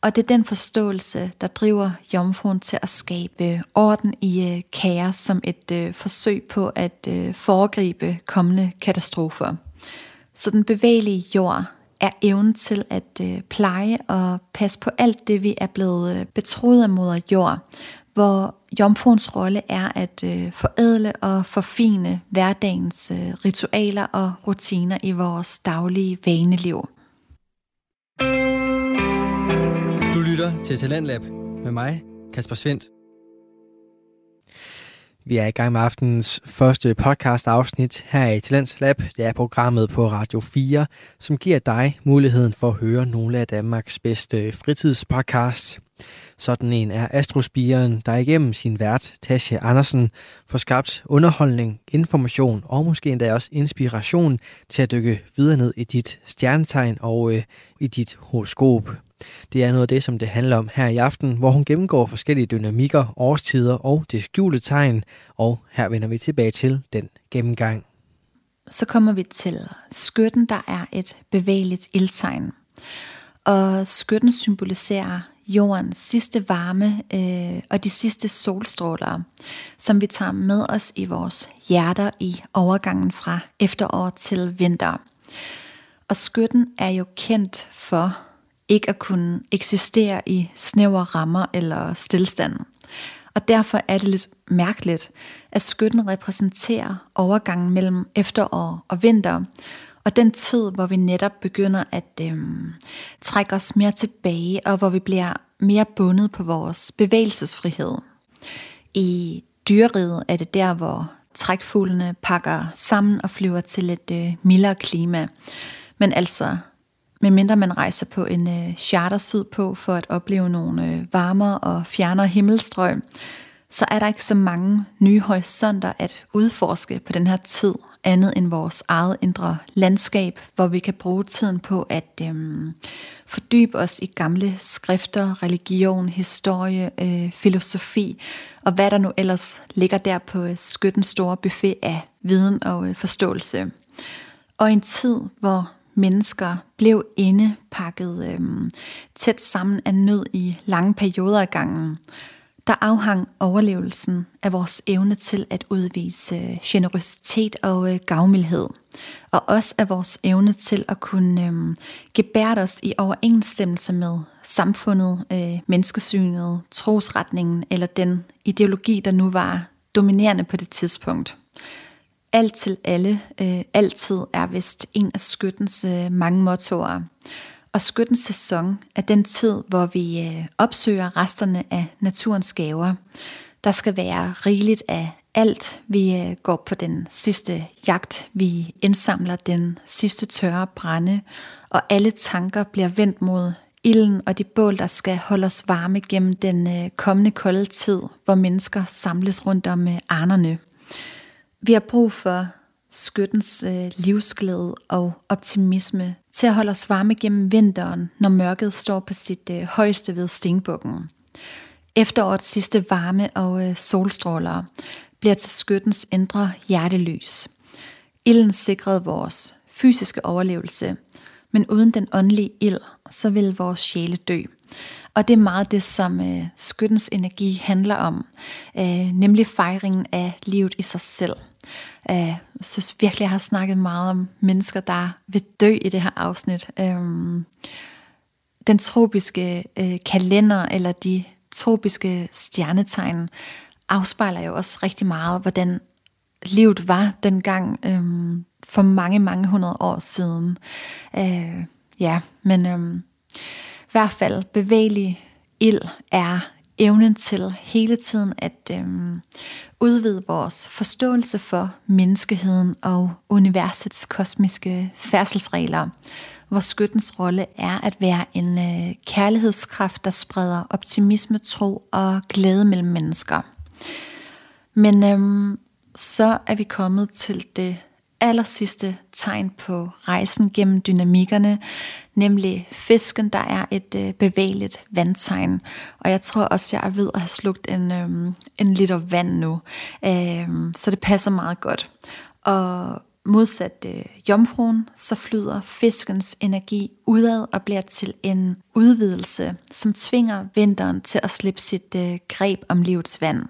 Og det er den forståelse, der driver jomfruen til at skabe orden i øh, kaos som et forsøg på at foregribe kommende katastrofer. Så den bevægelige jord er evnen til at øh, pleje og passe på alt det, vi er blevet øh, betroet af moder jord, hvor jomfruens rolle er at øh, forædle og forfine hverdagens øh, ritualer og rutiner i vores daglige vaneliv. Du lytter til Talentlab med mig, Kasper Svendt. Vi er i gang med aftenens første podcast afsnit her i Talents Lab. Det er programmet på Radio 4, som giver dig muligheden for at høre nogle af Danmarks bedste fritidspodcasts. Sådan en er Astrospiren, der igennem sin vært, Tasha Andersen, får skabt underholdning, information og måske endda også inspiration til at dykke videre ned i dit stjernetegn og øh, i dit horoskop. Det er noget af det, som det handler om her i aften, hvor hun gennemgår forskellige dynamikker, årstider og det skjulte tegn, og her vender vi tilbage til den gennemgang. Så kommer vi til skytten, der er et bevægeligt ildtegn. Og skytten symboliserer jordens sidste varme øh, og de sidste solstråler, som vi tager med os i vores hjerter i overgangen fra efterår til vinter. Og skytten er jo kendt for ikke at kunne eksistere i snævre rammer eller stillstand. Og derfor er det lidt mærkeligt, at skytten repræsenterer overgangen mellem efterår og vinter, og den tid, hvor vi netop begynder at øhm, trække os mere tilbage, og hvor vi bliver mere bundet på vores bevægelsesfrihed. I dyreriget er det der, hvor trækfuglene pakker sammen og flyver til et øh, mildere klima. Men altså medmindre man rejser på en øh, charter sydpå for at opleve nogle øh, varmere og fjernere himmelstrøg, så er der ikke så mange nye horisonter at udforske på den her tid, andet end vores eget indre landskab, hvor vi kan bruge tiden på at øhm, fordybe os i gamle skrifter, religion, historie, øh, filosofi, og hvad der nu ellers ligger der på øh, skyttens store buffet af viden og øh, forståelse. Og en tid, hvor mennesker blev indepakket øhm, tæt sammen af nød i lange perioder af gangen, der afhang overlevelsen af vores evne til at udvise øh, generøsitet og øh, gavmildhed, og også af vores evne til at kunne øh, gebære os i overensstemmelse med samfundet, øh, menneskesynet, trosretningen eller den ideologi, der nu var dominerende på det tidspunkt. Alt til alle, øh, altid er vist en af skyttens øh, mange mottoer. Og skyttens sæson er den tid, hvor vi øh, opsøger resterne af naturens gaver. Der skal være rigeligt af alt. Vi øh, går på den sidste jagt. Vi indsamler den sidste tørre brænde. Og alle tanker bliver vendt mod ilden og de bål, der skal holde os varme gennem den øh, kommende kolde tid, hvor mennesker samles rundt om øh, arnerne. Vi har brug for skyttens øh, livsglæde og optimisme til at holde os varme gennem vinteren, når mørket står på sit øh, højeste ved stenbukken. Efterårets sidste varme og øh, solstråler bliver til skyttens indre hjertelys. Ilden sikrede vores fysiske overlevelse, men uden den åndelige ild, så vil vores sjæle dø. Og det er meget det, som øh, skyttens energi handler om, øh, nemlig fejringen af livet i sig selv. Øh, jeg synes virkelig, jeg har snakket meget om mennesker, der vil dø i det her afsnit. Øh, den tropiske øh, kalender, eller de tropiske stjernetegn, afspejler jo også rigtig meget, hvordan livet var dengang øh, for mange, mange hundrede år siden. Øh, ja, men øh, i hvert fald bevægelig ild er evnen til hele tiden at øh, udvide vores forståelse for menneskeheden og universets kosmiske færdselsregler, hvor skyttens rolle er at være en øh, kærlighedskraft, der spreder optimisme, tro og glæde mellem mennesker. Men øh, så er vi kommet til det aller sidste tegn på rejsen gennem dynamikkerne, nemlig fisken, der er et øh, bevægeligt vandtegn. Og jeg tror også, jeg er ved at have slugt en, øh, en liter vand nu, øh, så det passer meget godt. Og modsat øh, jomfruen, så flyder fiskens energi udad og bliver til en udvidelse, som tvinger vinteren til at slippe sit øh, greb om livets vand.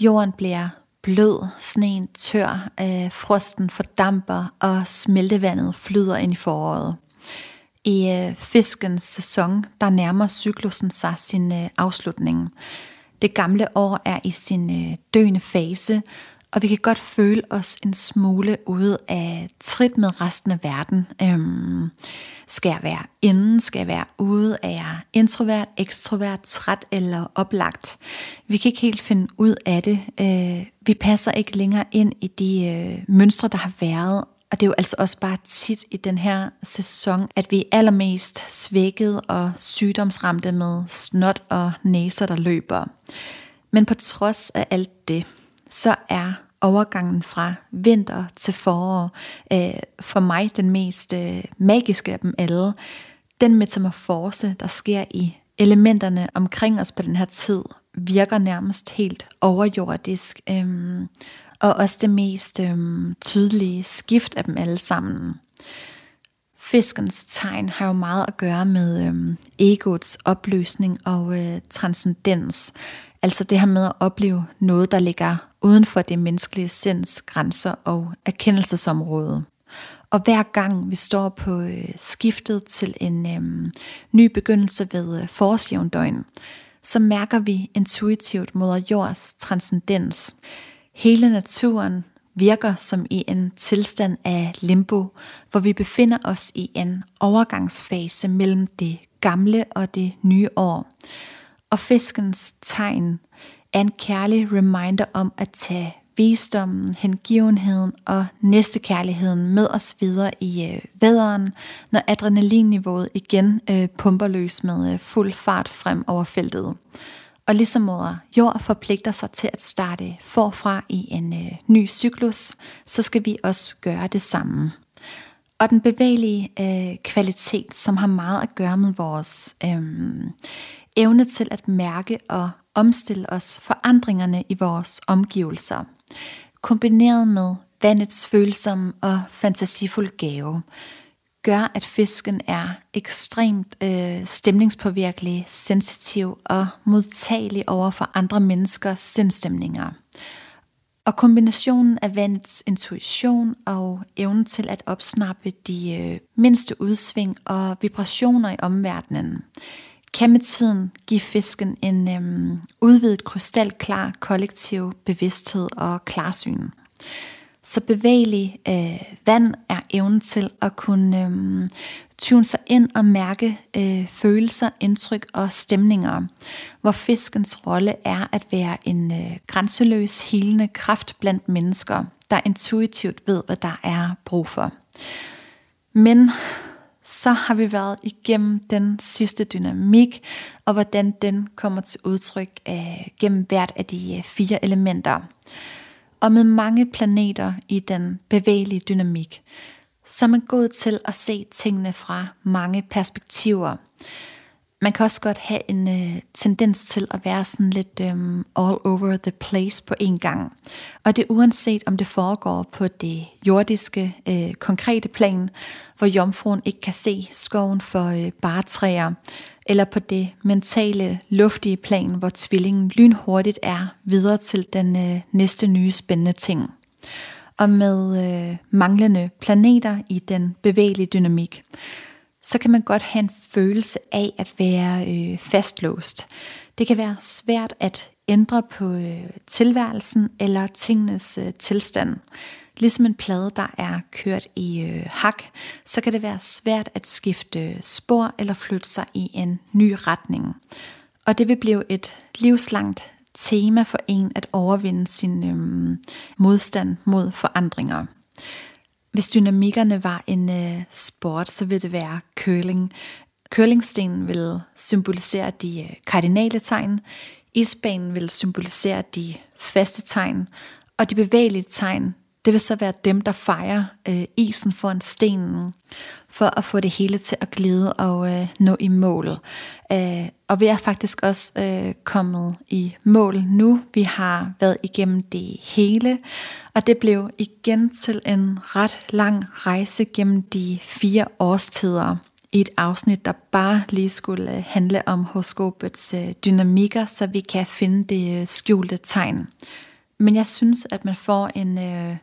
Jorden bliver blød, sneen tør, øh, frosten fordamper, og smeltevandet flyder ind i foråret. I øh, fiskens sæson, der nærmer cyklusen sig sin øh, afslutning. Det gamle år er i sin øh, døende fase, og vi kan godt føle os en smule ude af trit med resten af verden. Øhm, skal jeg være inden? Skal jeg være ude? Er jeg introvert, ekstrovert, træt eller oplagt? Vi kan ikke helt finde ud af det. Øh, vi passer ikke længere ind i de øh, mønstre, der har været, og det er jo altså også bare tit i den her sæson, at vi er allermest svækket og sygdomsramte med snot og næser, der løber. Men på trods af alt det, så er overgangen fra vinter til forår øh, for mig den mest øh, magiske af dem alle. Den metamorfose, der sker i elementerne omkring os på den her tid, virker nærmest helt overjordisk, øh, og også det mest øh, tydelige skift af dem alle sammen. Fiskens tegn har jo meget at gøre med øh, egoets opløsning og øh, transcendens. Altså det her med at opleve noget, der ligger uden for det menneskelige sinds grænser og erkendelsesområde. Og hver gang vi står på øh, skiftet til en øh, ny begyndelse ved øh, forårsjævndøgn, så mærker vi intuitivt moder jords transcendens. Hele naturen virker som i en tilstand af limbo, hvor vi befinder os i en overgangsfase mellem det gamle og det nye år. Og fiskens tegn er en kærlig reminder om at tage visdommen, hengivenheden og næstekærligheden med os videre i øh, væderen, når adrenalinniveauet igen øh, pumper løs med øh, fuld fart frem over feltet. Og ligesom moder jord forpligter sig til at starte forfra i en øh, ny cyklus, så skal vi også gøre det samme. Og den bevægelige øh, kvalitet, som har meget at gøre med vores øh, evne til at mærke og omstille os forandringerne i vores omgivelser, kombineret med vandets følsomme og fantasifulde gave, gør, at fisken er ekstremt øh, stemningspåvirkelig, sensitiv og modtagelig over for andre menneskers sindstemninger. Og kombinationen af vandets intuition og evnen til at opsnappe de øh, mindste udsving og vibrationer i omverdenen, kan med tiden give fisken en øhm, udvidet krystalklar kollektiv bevidsthed og klarsyn. Så bevægelig øh, vand er evnen til at kunne øh, tune sig ind og mærke øh, følelser, indtryk og stemninger, hvor fiskens rolle er at være en øh, grænseløs, helende kraft blandt mennesker, der intuitivt ved, hvad der er brug for. Men så har vi været igennem den sidste dynamik, og hvordan den kommer til udtryk øh, gennem hvert af de øh, fire elementer. Og med mange planeter i den bevægelige dynamik, så er man god til at se tingene fra mange perspektiver. Man kan også godt have en øh, tendens til at være sådan lidt øh, all over the place på en gang. Og det er uanset om det foregår på det jordiske, øh, konkrete plan, hvor jomfruen ikke kan se skoven for øh, bare træer, eller på det mentale, luftige plan, hvor tvillingen lynhurtigt er videre til den øh, næste nye spændende ting. Og med øh, manglende planeter i den bevægelige dynamik, så kan man godt have en følelse af at være øh, fastlåst. Det kan være svært at ændre på øh, tilværelsen eller tingenes øh, tilstand. Ligesom en plade, der er kørt i øh, hak, så kan det være svært at skifte øh, spor eller flytte sig i en ny retning. Og det vil blive et livslangt tema for en at overvinde sin øh, modstand mod forandringer. Hvis dynamikkerne var en øh, sport, så ville det være curling. Curlingstenen vil symbolisere de øh, kardinale tegn, isbanen vil symbolisere de faste tegn, og de bevægelige tegn, det vil så være dem, der fejrer øh, isen foran stenen, for at få det hele til at glide og øh, nå i mål. Øh, og vi er faktisk også øh, kommet i mål nu. Vi har været igennem det hele, og det blev igen til en ret lang rejse gennem de fire årstider i et afsnit, der bare lige skulle øh, handle om horoskopets øh, dynamikker, så vi kan finde det øh, skjulte tegn. Men jeg synes, at man får en øh,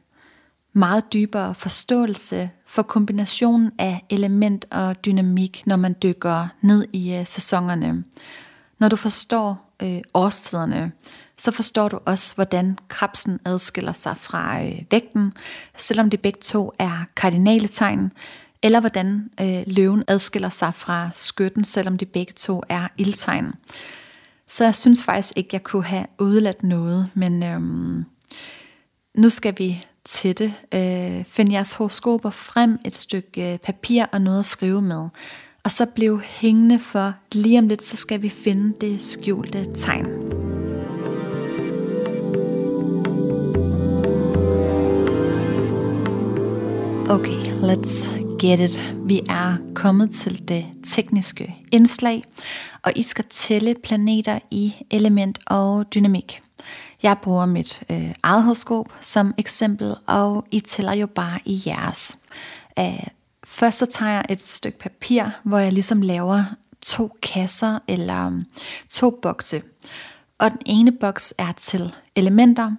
meget dybere forståelse for kombinationen af element og dynamik, når man dykker ned i øh, sæsonerne. Når du forstår øh, årstiderne, så forstår du også, hvordan krabsen adskiller sig fra øh, vægten, selvom de begge to er kardinale tegn, eller hvordan øh, løven adskiller sig fra skytten, selvom de begge to er ildtegn. Så jeg synes faktisk ikke, jeg kunne have udladt noget, men øhm, nu skal vi til det. Øh, find jeres horoskoper frem, et stykke øh, papir og noget at skrive med. Og så blev hængende for lige om lidt, så skal vi finde det skjulte tegn. Okay, let's get it. Vi er kommet til det tekniske indslag, og I skal tælle planeter i element og dynamik. Jeg bruger mit øh, eget horoskop som eksempel, og I tæller jo bare i jeres. Æh, først så tager jeg et stykke papir, hvor jeg ligesom laver to kasser eller um, to bokse. Og den ene boks er til elementer,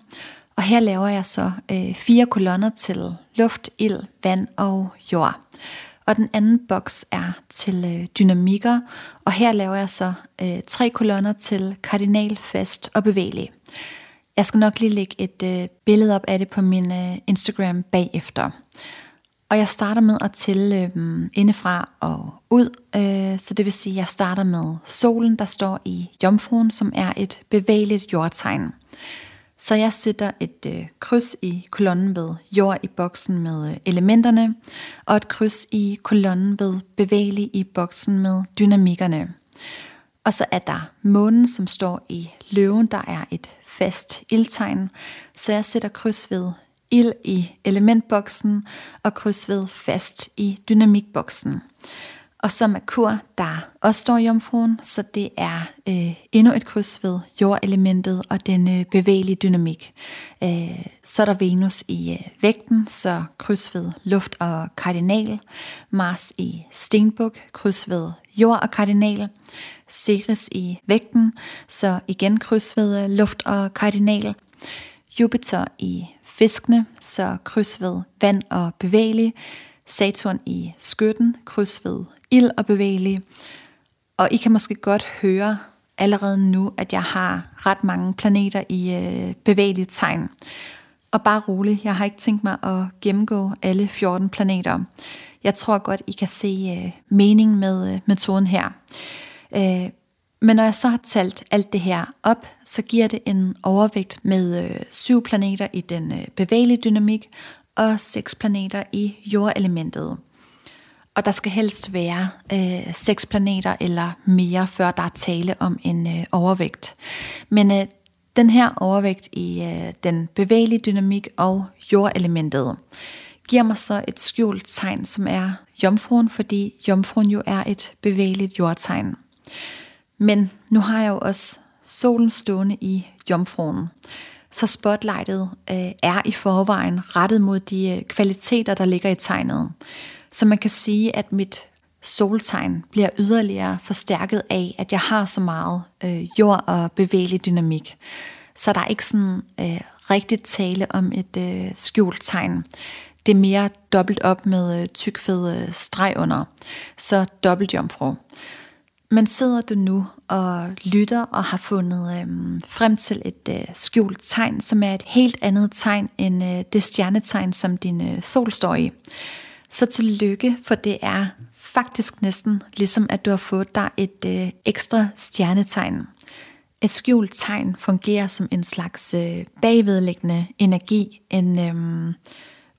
og her laver jeg så øh, fire kolonner til luft, ild, vand og jord. Og den anden boks er til øh, dynamikker, og her laver jeg så øh, tre kolonner til kardinal, fast og bevægelig. Jeg skal nok lige lægge et øh, billede op af det på min øh, Instagram bagefter. Og jeg starter med at tælle øh, indefra og ud. Øh, så det vil sige, at jeg starter med solen, der står i jomfruen, som er et bevægeligt jordtegn. Så jeg sætter et øh, kryds i kolonnen ved jord i boksen med øh, elementerne, og et kryds i kolonnen ved bevægelig i boksen med dynamikkerne. Og så er der månen, som står i løven, der er et fast ildtegn, så jeg sætter kryds ved ild i elementboksen og kryds ved fast i dynamikboksen. Og så Merkur, der også står i jomfruen, så det er øh, endnu et kryds ved jordelementet og den øh, bevægelige dynamik. Øh, så er der Venus i øh, vægten, så kryds ved luft og kardinal. Mars i stenbuk, kryds ved jord og kardinal. Ceres i vægten, så igen kryds ved øh, luft og kardinal. Jupiter i fiskene, så kryds ved vand og bevægelig. Saturn i skytten, kryds ved ild og bevægelig. Og I kan måske godt høre allerede nu, at jeg har ret mange planeter i øh, bevægeligt tegn. Og bare rolig, jeg har ikke tænkt mig at gennemgå alle 14 planeter. Jeg tror godt, I kan se øh, mening med øh, metoden her. Øh, men når jeg så har talt alt det her op, så giver det en overvægt med øh, syv planeter i den øh, bevægelige dynamik og seks planeter i jordelementet. Og der skal helst være øh, seks planeter eller mere, før der er tale om en øh, overvægt. Men øh, den her overvægt i øh, den bevægelige dynamik og jordelementet giver mig så et skjult tegn, som er jomfruen, fordi jomfruen jo er et bevægeligt jordtegn. Men nu har jeg jo også solen stående i jomfruen. Så spotlightet øh, er i forvejen rettet mod de øh, kvaliteter, der ligger i tegnet. Så man kan sige, at mit soltegn bliver yderligere forstærket af, at jeg har så meget øh, jord og bevægelig dynamik. Så der er ikke sådan øh, rigtigt tale om et øh, skjult tegn. Det er mere dobbelt op med øh, tykfed øh, streg under. Så dobbelt jomfru. Men sidder du nu og lytter og har fundet øhm, frem til et øh, skjult tegn, som er et helt andet tegn end øh, det stjernetegn, som din øh, sol står i, så tillykke, for det er faktisk næsten ligesom, at du har fået dig et øh, ekstra stjernetegn. Et skjult tegn fungerer som en slags øh, bagvedliggende energi, en øh,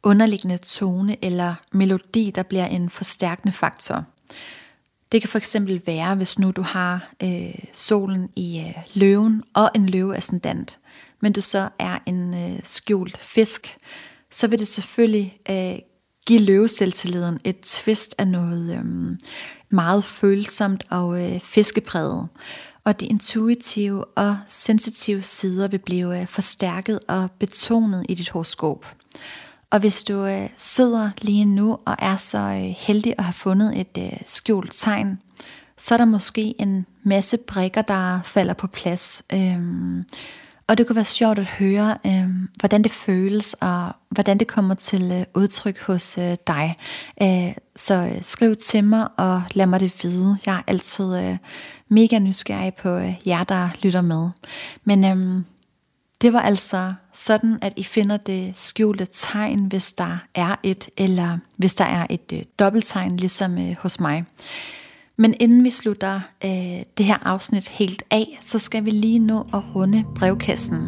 underliggende tone eller melodi, der bliver en forstærkende faktor. Det kan for eksempel være, hvis nu du har øh, solen i øh, løven og en løveascendant, men du så er en øh, skjult fisk, så vil det selvfølgelig øh, give løveselvtilliden et twist af noget øh, meget følsomt og øh, fiskepræget. Og de intuitive og sensitive sider vil blive øh, forstærket og betonet i dit horoskop. Og hvis du øh, sidder lige nu og er så øh, heldig at have fundet et øh, skjult tegn, så er der måske en masse brikker, der falder på plads. Øhm, og det kunne være sjovt at høre, øhm, hvordan det føles, og hvordan det kommer til øh, udtryk hos øh, dig. Øh, så øh, skriv til mig, og lad mig det vide. Jeg er altid øh, mega nysgerrig på øh, jer, der lytter med. Men øhm, det var altså sådan, at I finder det skjulte tegn, hvis der er et, eller hvis der er et øh, dobbelttegn, ligesom øh, hos mig. Men inden vi slutter øh, det her afsnit helt af, så skal vi lige nå at runde brevkassen.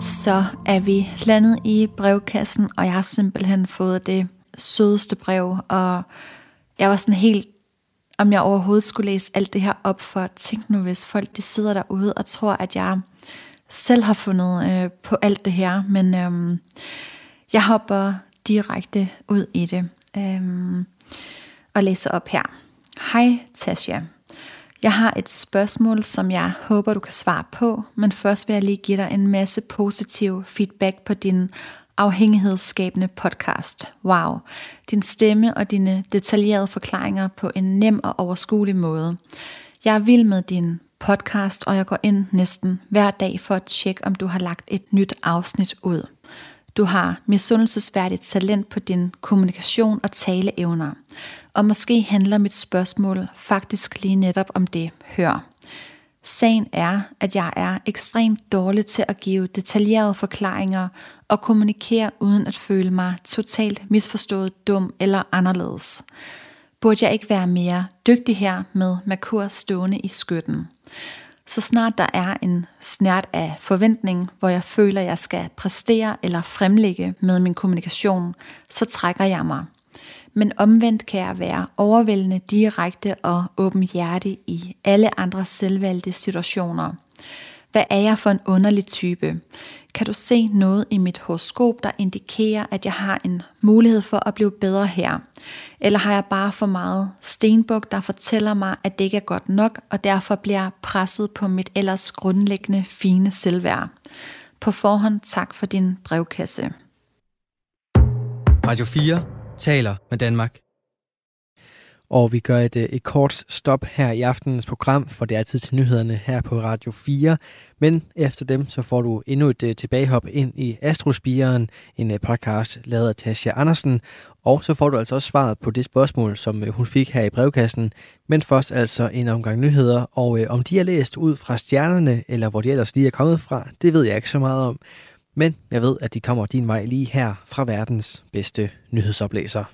Så er vi landet i brevkassen, og jeg har simpelthen fået det sødeste brev, og jeg var sådan helt om jeg overhovedet skulle læse alt det her op for. Tænk nu, hvis folk de sidder derude og tror, at jeg selv har fundet øh, på alt det her. Men øh, jeg hopper direkte ud i det øh, og læser op her. Hej Tasha. Jeg har et spørgsmål, som jeg håber, du kan svare på, men først vil jeg lige give dig en masse positiv feedback på din afhængighedsskabende podcast. Wow. Din stemme og dine detaljerede forklaringer på en nem og overskuelig måde. Jeg er vild med din podcast, og jeg går ind næsten hver dag for at tjekke, om du har lagt et nyt afsnit ud. Du har misundelsesværdigt talent på din kommunikation og taleevner. Og måske handler mit spørgsmål faktisk lige netop om det. Hør. Sagen er, at jeg er ekstremt dårlig til at give detaljerede forklaringer og kommunikere uden at føle mig totalt misforstået, dum eller anderledes. Burde jeg ikke være mere dygtig her med Merkur stående i skytten? Så snart der er en snært af forventning, hvor jeg føler, jeg skal præstere eller fremlægge med min kommunikation, så trækker jeg mig – men omvendt kan jeg være overvældende direkte og åbenhjertig i alle andre selvvalgte situationer. Hvad er jeg for en underlig type? Kan du se noget i mit horoskop, der indikerer, at jeg har en mulighed for at blive bedre her? Eller har jeg bare for meget stenbuk, der fortæller mig, at det ikke er godt nok, og derfor bliver jeg presset på mit ellers grundlæggende fine selvværd? På forhånd tak for din brevkasse. Radio 4 taler med Danmark. Og vi gør et, øh, et kort stop her i aftenens program, for det er tid til nyhederne her på Radio 4. Men efter dem, så får du endnu et øh, tilbagehop ind i Astrospiren, en øh, podcast lavet af Tasha Andersen. Og så får du altså også svaret på det spørgsmål, som hun fik her i brevkassen. Men først altså en omgang nyheder, og øh, om de er læst ud fra stjernerne, eller hvor de ellers lige er kommet fra, det ved jeg ikke så meget om. Men jeg ved, at de kommer din vej lige her fra verdens bedste nyhedsoplæser.